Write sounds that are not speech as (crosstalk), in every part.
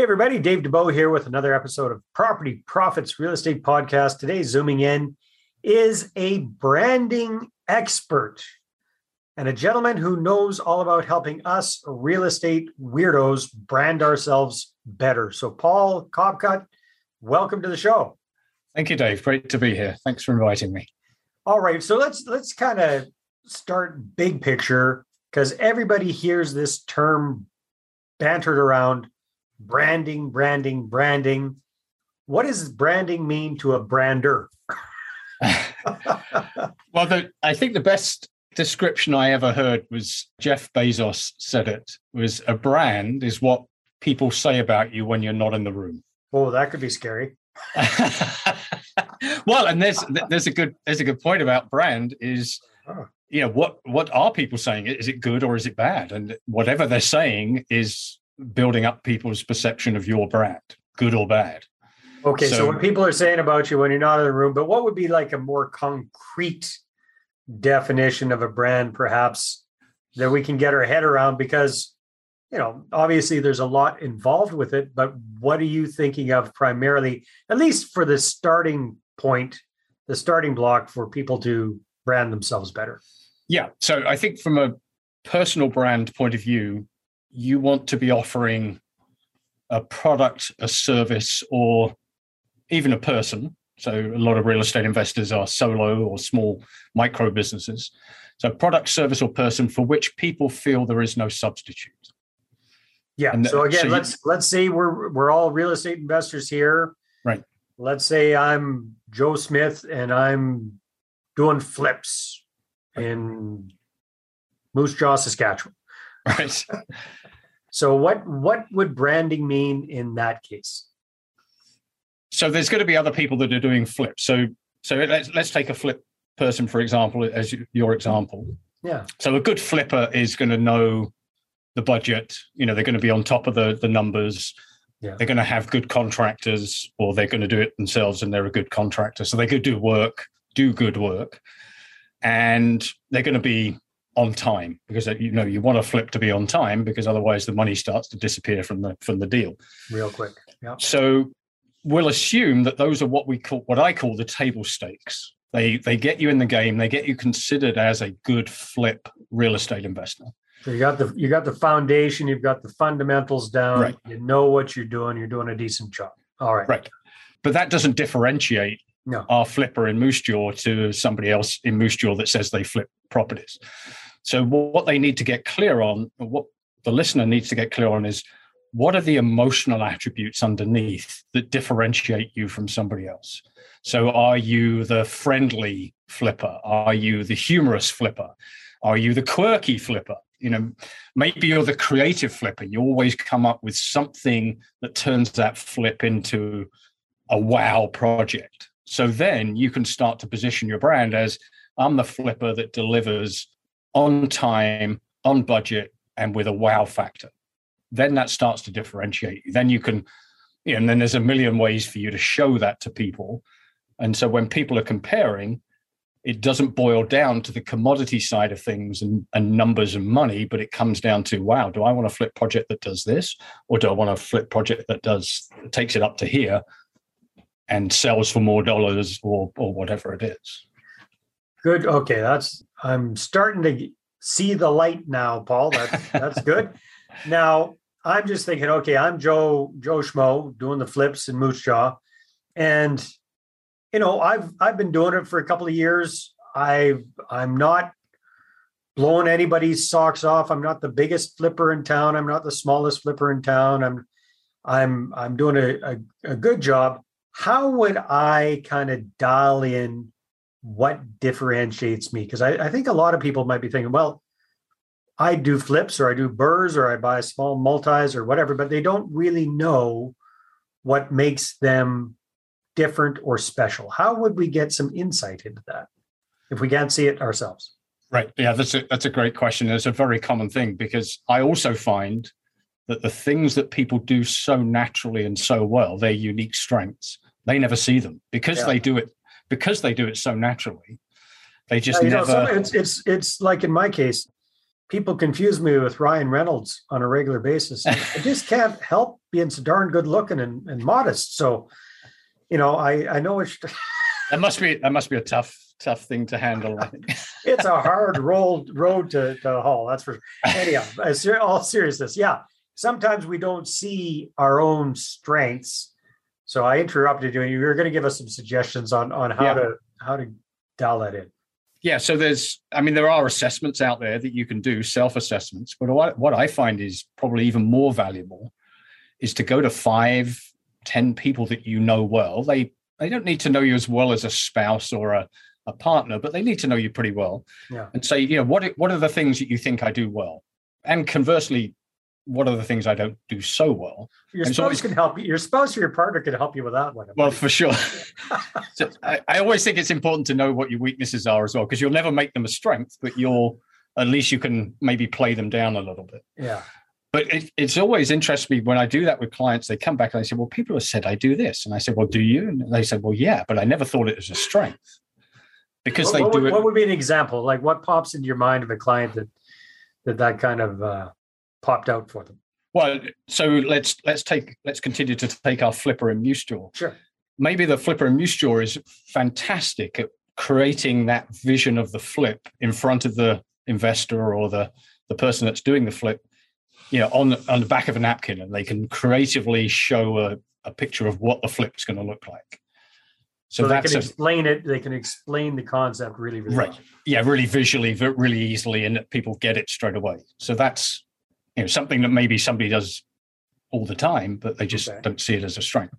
Hey, everybody, Dave Dubeau here with another episode of Property Profits Real Estate Podcast. Today, zooming in is a branding expert and a gentleman who knows all about helping us real estate weirdos brand ourselves better. So, Paul Copcutt, welcome to the show. Thank you, Dave. Great to be here. Thanks for inviting me. All right, so let's let's kind of start big picture because everybody hears this term bantered around branding, branding, branding. What does branding mean to a brander? (laughs) well, the, I think the best description I ever heard was Jeff Bezos said it was a brand is what people say about you when you're not in the room. Oh, that could be scary. (laughs) well, and there's there's a good there's a good point about brand is oh. you know what what are people saying? Is it good or is it bad? And whatever they're saying is building up people's perception of your brand, good or bad. Okay, so, so what people are saying about you when you're not in the room, but what would be like a more concrete definition of a brand, perhaps, that we can get our head around? Because, you know, obviously there's a lot involved with it, but what are you thinking of primarily, at least for the starting point, the starting block for people to brand themselves better? Yeah. So I think from a personal brand point of view, you want to be offering a product, a service, or even a person. So a lot of real estate investors are solo or small micro businesses. So product, service, or person for which people feel there is no substitute. Yeah. So again, so let's let's say we're we're all real estate investors here. Right. Let's say I'm Joe Smith and I'm doing flips in Moose Jaw, Saskatchewan. (laughs) Right. So what what would branding mean in that case? So there's going to be other people that are doing flips. So so let's let's take a flip person for example as your example. Yeah. So a good flipper is going to know the budget. You know, they're going to be on top of the the numbers. Yeah. They're going to have good contractors, or they're going to do it themselves, and they're a good contractor. So they could do work, do good work, and they're going to be on time because uh, you know you want to flip to be on time because otherwise the money starts to disappear from the from the deal. Real quick yeah. So we'll assume that those are what we call what i call the table stakes. They they get you in the game they get you considered as a good flip real estate investor. So you got the you got the foundation you've got the fundamentals down right. you know what you're doing you're doing a decent job. All right. Right. But that doesn't differentiate no. our flipper in Moose Jaw to somebody else in Moose Jaw that says they flip properties. So what they need to get clear on, what the listener needs to get clear on is what are the emotional attributes underneath that differentiate you from somebody else? So are you the friendly flipper? Are you the humorous flipper? Are you the quirky flipper? You know, maybe you're the creative flipper. You always come up with something that turns that flip into a wow project. So then you can start to position your brand as I'm the flipper that delivers on time, on budget, and with a wow factor. Then that starts to differentiate you. Then you can, and then there's a million ways for you to show that to people. And so when people are comparing, it doesn't boil down to the commodity side of things and, and numbers and money, but it comes down to wow, do I want a flip project that does this? Or do I want a flip project that does takes it up to here and sells for more dollars or or whatever it is? Good. Okay, that's I'm starting to see the light now, Paul. That's that's (laughs) good. now I'm just thinking, okay, I'm Joe Joe Schmo doing the flips in Moose Jaw, and you know I've I've been doing it for a couple of years. I I'm not blowing anybody's socks off. I'm not the biggest flipper in town. I'm not the smallest flipper in town. I'm I'm I'm doing a, a, a good job. How would I kind of dial in what differentiates me? Because I, I, think a lot of people might be thinking well i do flips or i do BRRRRs or i buy small multis or whatever but they don't really know what makes them different or special. How would we get some insight into that if we can't see it ourselves? Right. Yeah that's a that's a great question. It's a very common thing because i also find that the things that people do so naturally and so well their unique strengths they never see them because yeah. they do it because they do it so naturally, they just yeah, never. Know, it's it's it's like in my case, people confuse me with Ryan Reynolds on a regular basis. (laughs) I just can't help being so darn good looking and, and modest. So, you know, I I know it's (laughs) that must be that must be a tough tough thing to handle. (laughs) It's a hard rolled road to, to haul. That's for anyhow. Uh, all seriousness, yeah. Sometimes we don't see our own strengths. So I interrupted you. You were going to give us some suggestions on on how yeah. to how to dial that in. Yeah, so there's, I mean, there are assessments out there that you can do, self assessments. But what, what I find is probably even more valuable is to go to five, ten people that you know well. They they don't need to know you as well as a spouse or a, a partner, but they need to know you pretty well. Yeah. And say, you know, what what are the things that you think I do well? And conversely, what are the things I don't do so well? Your and spouse so can help you. Your spouse or your partner can help you with that one. Well, for sure. (laughs) so I, I, always think it's important to know what your weaknesses are as well, because you'll never make them a strength, but you'll at least you can maybe play them down a little bit. Yeah. But it, it's always interests me when I do that with clients. They come back and they say, "Well, people have said I do this," and I said, "Well, do you?" And they said, "Well, yeah, but I never thought it was a strength." Because what, they what do would, it. What would be an example? Like what pops into your mind of a client that that that kind of uh, popped out for them? Well, so let's let's take let's continue to take our flipper and Moose Jaw. Sure. Maybe the flipper and Moose Jaw is fantastic at creating that vision of the flip in front of the investor or the the person that's doing the flip, you know, on the, on the back of a napkin, and they can creatively show a, a picture of what the flip's going to look like. So, so they can a, explain it. They can explain the concept really, really right. Well. Yeah, really visually, really easily, and people get it straight away. So that's you know something that maybe somebody does all the time, but they just okay. don't see it as a strength.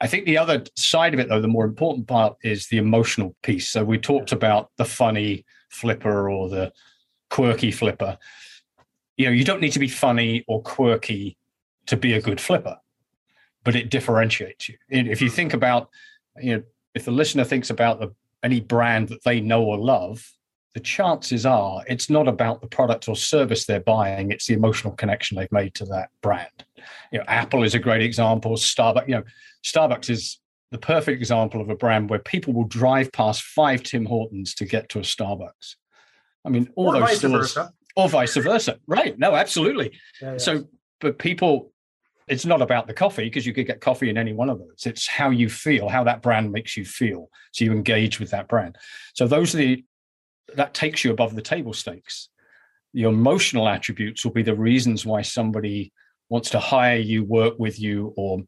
I think the other side of it, though, the more important part is the emotional piece. So we talked about the funny flipper or the quirky flipper. You know, you don't need to be funny or quirky to be a good flipper, but it differentiates you. If you mm. think about, you know, if the listener thinks about the, any brand that they know or love, the chances are it's not about the product or service they're buying it's the emotional connection they've made to that brand. You know apple is a great example starbucks you know starbucks is the perfect example of a brand where people will drive past five tim hortons to get to a starbucks. I mean all or those stores versa. or vice versa right? No absolutely. Yeah, yeah. so but people it's not about the coffee because you could get coffee in any one of those. It's how you feel how that brand makes you feel so you engage with that brand. So those are the that takes you above the table stakes. Your emotional attributes will be the reasons why somebody wants to hire you, work with you, or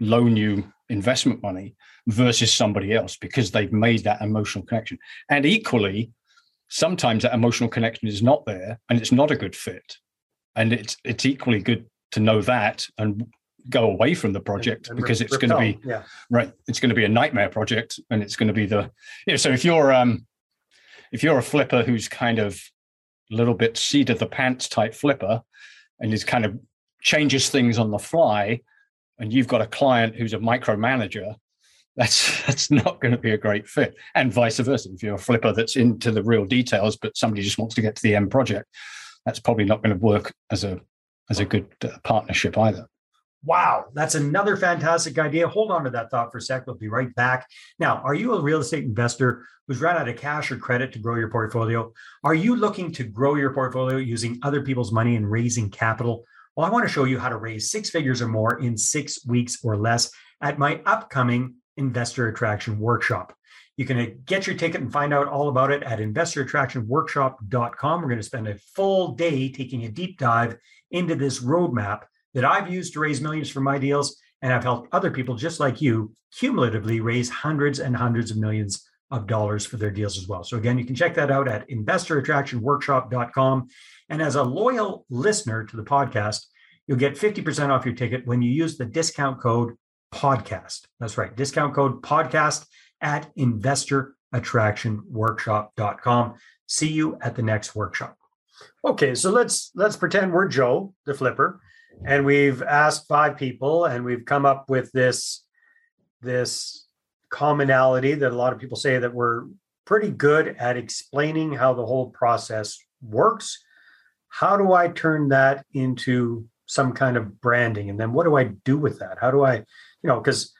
loan you investment money versus somebody else because they've made that emotional connection. And equally, sometimes that emotional connection is not there and it's not a good fit. And it's it's equally good to know that and go away from the project and, and because it's going to be yeah. right. It's going to be a nightmare project, and it's going to be the you know. So if you're um if you're a flipper who's kind of a little bit seat of the pants type flipper and is kind of changes things on the fly, and you've got a client who's a micromanager, that's (laughs) that's not going to be a great fit. And vice versa. If you're a flipper that's into the real details, but somebody just wants to get to the end project, that's probably not going to work as a as a good uh, partnership either. Wow, that's another fantastic idea. Hold on to that thought for a sec. We'll be right back. Now, are you a real estate investor who's run out of cash or credit to grow your portfolio? Are you looking to grow your portfolio using other people's money and raising capital? Well, I want to show you how to raise six figures or more in six weeks or less at my upcoming Investor Attraction Workshop. You can uh, get your ticket and find out all about it at investorattractionworkshop.com. We're going to spend a full day taking a deep dive into this roadmap that I've used to raise millions for my deals. And I've helped other people just like you cumulatively raise hundreds and hundreds of millions of dollars for their deals as well. So again, you can check that out at investorattractionworkshop.com. And as a loyal listener to the podcast, you'll get 50% off your ticket when you use the discount code podcast. That's right, discount code podcast at investorattractionworkshop.com. See you at the next workshop. Okay, so let's let's pretend we're Joe, the flipper, and we've asked five people and we've come up with this this commonality that a lot of people say that we're pretty good at explaining how the whole process works. How do i turn that into some kind of branding? And then what do i do with that? How do i you know because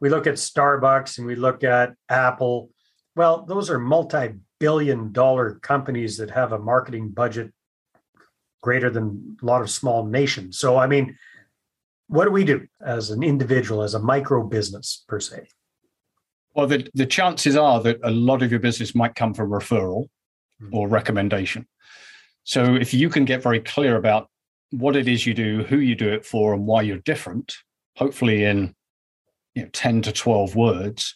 we look at starbucks and we look at apple. Well those are multi-billion dollar companies that have a marketing budget greater than a lot of small nations. So, I mean, what do we do as an individual, as a micro business per se? Well, the, the chances are that a lot of your business might come from referral mm-hmm. or recommendation. So if you can get very clear about what it is you do, who you do it for, and why you're different, hopefully in you know, 10 to 12 words,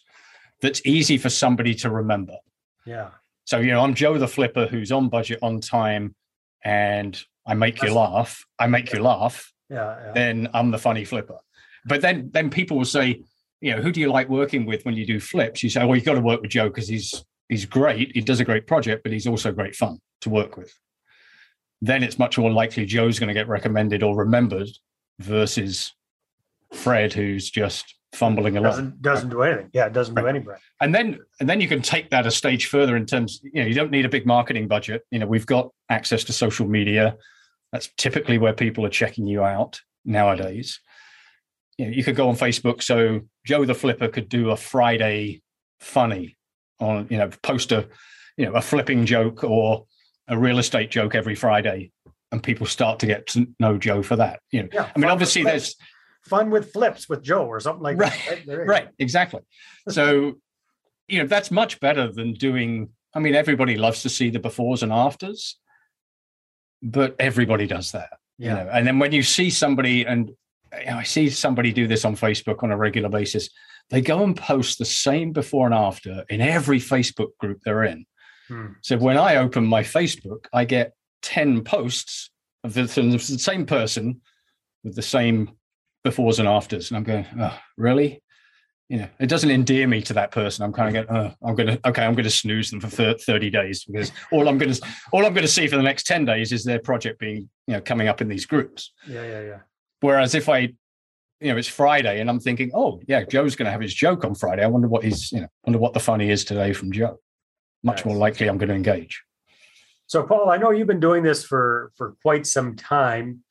that's easy for somebody to remember. Yeah. So, you know, I'm Joe the Flipper who's on budget, on time, and I make that's, you laugh. I make you laugh. Yeah, yeah. Then I'm the funny flipper. But then then people will say, you know, who do you like working with when you do flips? You say, well, you've got to work with Joe because he's he's great. He does a great project, but he's also great fun to work with. Then it's much more likely Joe's going to get recommended or remembered versus Fred, who's just fumbling along. Doesn't doesn't do anything. Yeah, it doesn't right. do anything. And then and then you can take that a stage further in terms, you know, you don't need a big marketing budget. You know, we've got access to social media. That's typically where people are checking you out nowadays. You know, you could go on Facebook. So Joe the Flipper could do a Friday funny on, you know, post a, you know, a flipping joke or a real estate joke every Friday, and people start to get to know Joe for that. You know, yeah, I mean, obviously there's fun with flips with Joe or something like right, that. Right, right, exactly. So, you know, that's much better than doing. I mean, everybody loves to see the befores and afters, but everybody does that. Yeah. You know, and then when you see somebody, and you know, I see somebody do this on Facebook on a regular basis, they go and post the same before and after in every Facebook group they're in. Hmm. So when I open my Facebook, I get 10 posts of the, the same person with the same befores and afters. And I'm going, oh, really? You know, it doesn't endear me to that person. I'm kind of going, oh, I'm going to, okay, I'm going to snooze them for 30 days because all I'm going to, all I'm going to see for the next 10 days is their project being, you know, coming up in these groups. Yeah, yeah, yeah. Whereas if I, you know, it's Friday and I'm thinking, oh, yeah, Joe's going to have his joke on Friday. I wonder what he's, you know, wonder what the funny is today from Joe. Much nice. more likely I'm going to engage. So, Paul, I know you've been doing this for for quite some time.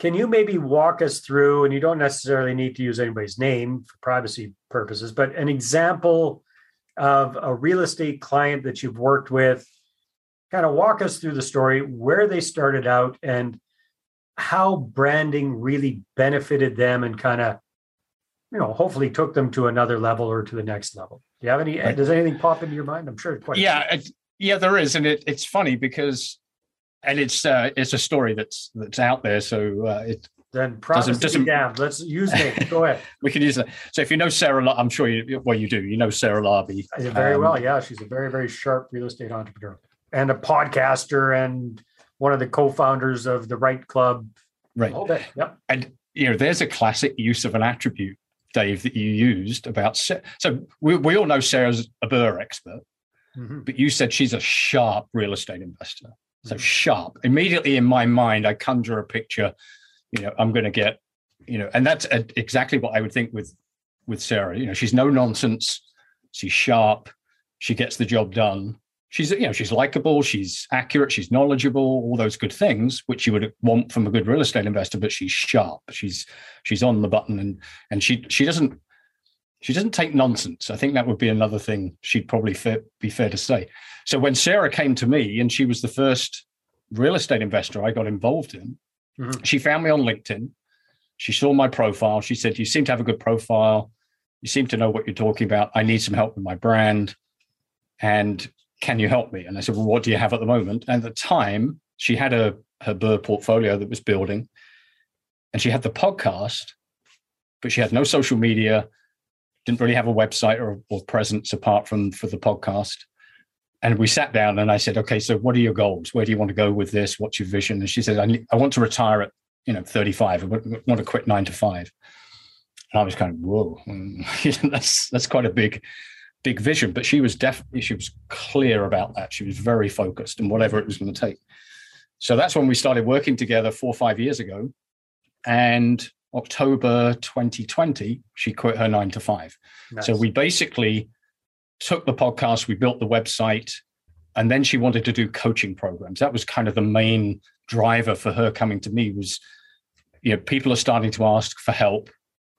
Can you maybe walk us through, and you don't necessarily need to use anybody's name for privacy purposes, but an example of a real estate client that you've worked with? Kind of walk us through the story, where they started out, and how branding really benefited them and kind of, you know, hopefully took them to another level or to the next level. Do you have any? Does anything pop into your mind? I'm sure. Quite yeah, it, yeah, there is, and it, it's funny because and it's uh, it's a story that's that's out there. So uh, it then doesn't, doesn't down. Let's use it. Go ahead. (laughs) we can use that. So if you know Sarah, I'm sure you well you do. You know Sarah Larbi very um, well. Yeah, she's a very very sharp real estate entrepreneur and a podcaster and one of the co-founders of the Right Club. Right. Yep. And you know, there's a classic use of an attribute, Dave, that you used about. So we we all know Sarah's a BRRRR expert, mm-hmm. but you said she's a sharp real estate investor. So sharp. Immediately in my mind, I conjure a picture. You know, I'm going to get, you know, and that's exactly what I would think with with Sarah. You know, she's no nonsense. She's sharp. She gets the job done. She's, you know, she's likable. She's accurate. She's knowledgeable. All those good things which you would want from a good real estate investor. But she's sharp. She's she's on the button, and and she she doesn't she doesn't take nonsense. I think that would be another thing she'd probably be fair to say. So when Sarah came to me, and she was the first real estate investor I got involved in, mm-hmm. she found me on LinkedIn. She saw my profile. She said, "You seem to have a good profile. You seem to know what you're talking about. I need some help with my brand, and can you help me?" And I said, "Well, what do you have at the moment?" And at the time, she had a her BRRRR portfolio that was building, and she had the podcast, but she had no social media didn't really have a website or, or presence apart from for the podcast. And we sat down and I said, okay, so what are your goals? Where do you want to go with this? What's your vision? And she said, I, I want to retire at, you know, 35. I want to quit nine to five. And I was kind of, whoa, (laughs) that's, that's quite a big, big vision. But she was definitely, she was clear about that. She was very focused and whatever it was going to take. So that's when we started working together four or five years ago. And October 2020, she quit her nine to five. Nice. So we basically took the podcast, we built the website, and then she wanted to do coaching programs. That was kind of the main driver for her coming to me was, you know, people are starting to ask for help.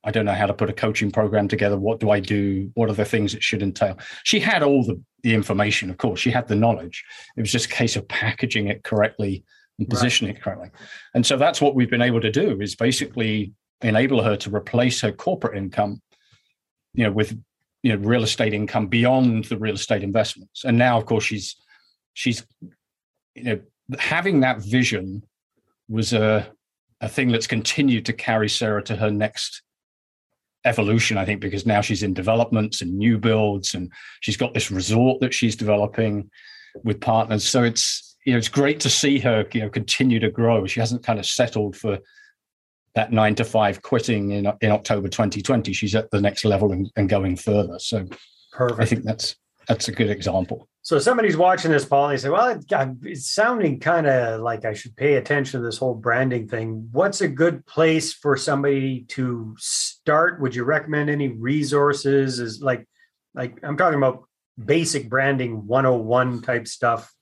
I don't know how to put a coaching program together. What do I do? What are the things it should entail? She had all the, the information, of course. She had the knowledge. It was just a case of packaging it correctly and positioning right. it correctly. And so that's what we've been able to do is basically enable her to replace her corporate income, you know, with you know real estate income beyond the real estate investments. And now, of course, she's she's you know having that vision was a a thing that's continued to carry Sarah to her next evolution, I think, because now she's in developments and new builds, and she's got this resort that she's developing with partners. So it's you know it's great to see her you know continue to grow. She hasn't kind of settled for that nine to five quitting in in October 2020. She's at the next level and, and going further. So Perfect. I think that's that's a good example. So somebody's watching this, Paul, and they say, "Well, it, it's sounding kind of like I should pay attention to this whole branding thing. What's a good place for somebody to start? Would you recommend any resources? Is like, like I'm talking about basic branding 101 type stuff.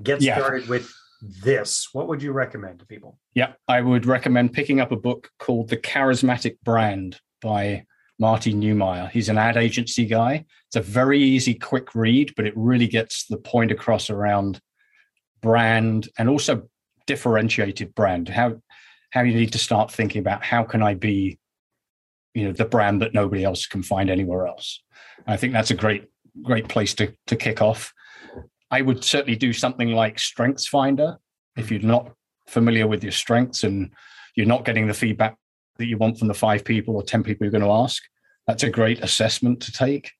Get yeah. started with this. What would you recommend to people? Yeah, I would recommend picking up a book called The Charismatic Brand by Marty Neumeier. He's an ad agency guy. It's a very easy, quick read, but it really gets the point across around brand and also differentiated brand. How how you need to start thinking about how can I be, you know, the brand that nobody else can find anywhere else. And I think that's a great great place to to kick off. I would certainly do something like Strengths Finder if you're not familiar with your strengths and you're not getting the feedback that you want from the five people or 10 people you're going to ask. That's a great assessment to take.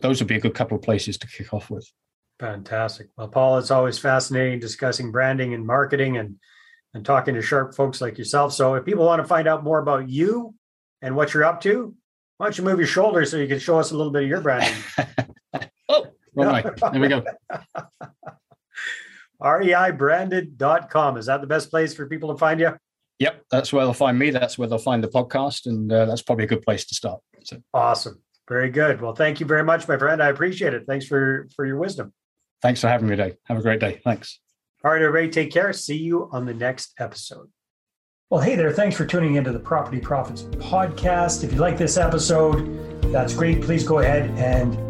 Those would be a good couple of places to kick off with. Fantastic. Well, Paul, it's always fascinating discussing branding and marketing and and talking to sharp folks like yourself. So if people want to find out more about you and what you're up to, why don't you move your shoulders so you can show us a little bit of your branding? (laughs) wrong. There we go. (laughs) reibranded.com. Is that the best place for people to find you? Yep, that's where they'll find me. That's where they'll find the podcast, and uh, that's probably a good place to start. So awesome, very good. Well, thank you very much, my friend. I appreciate it. Thanks for for your wisdom. Thanks for having me today. Have a great day. Thanks. All right, everybody, take care. See you on the next episode. Well, hey there. Thanks for tuning into the Property Profits podcast. If you like this episode, that's great. Please go ahead and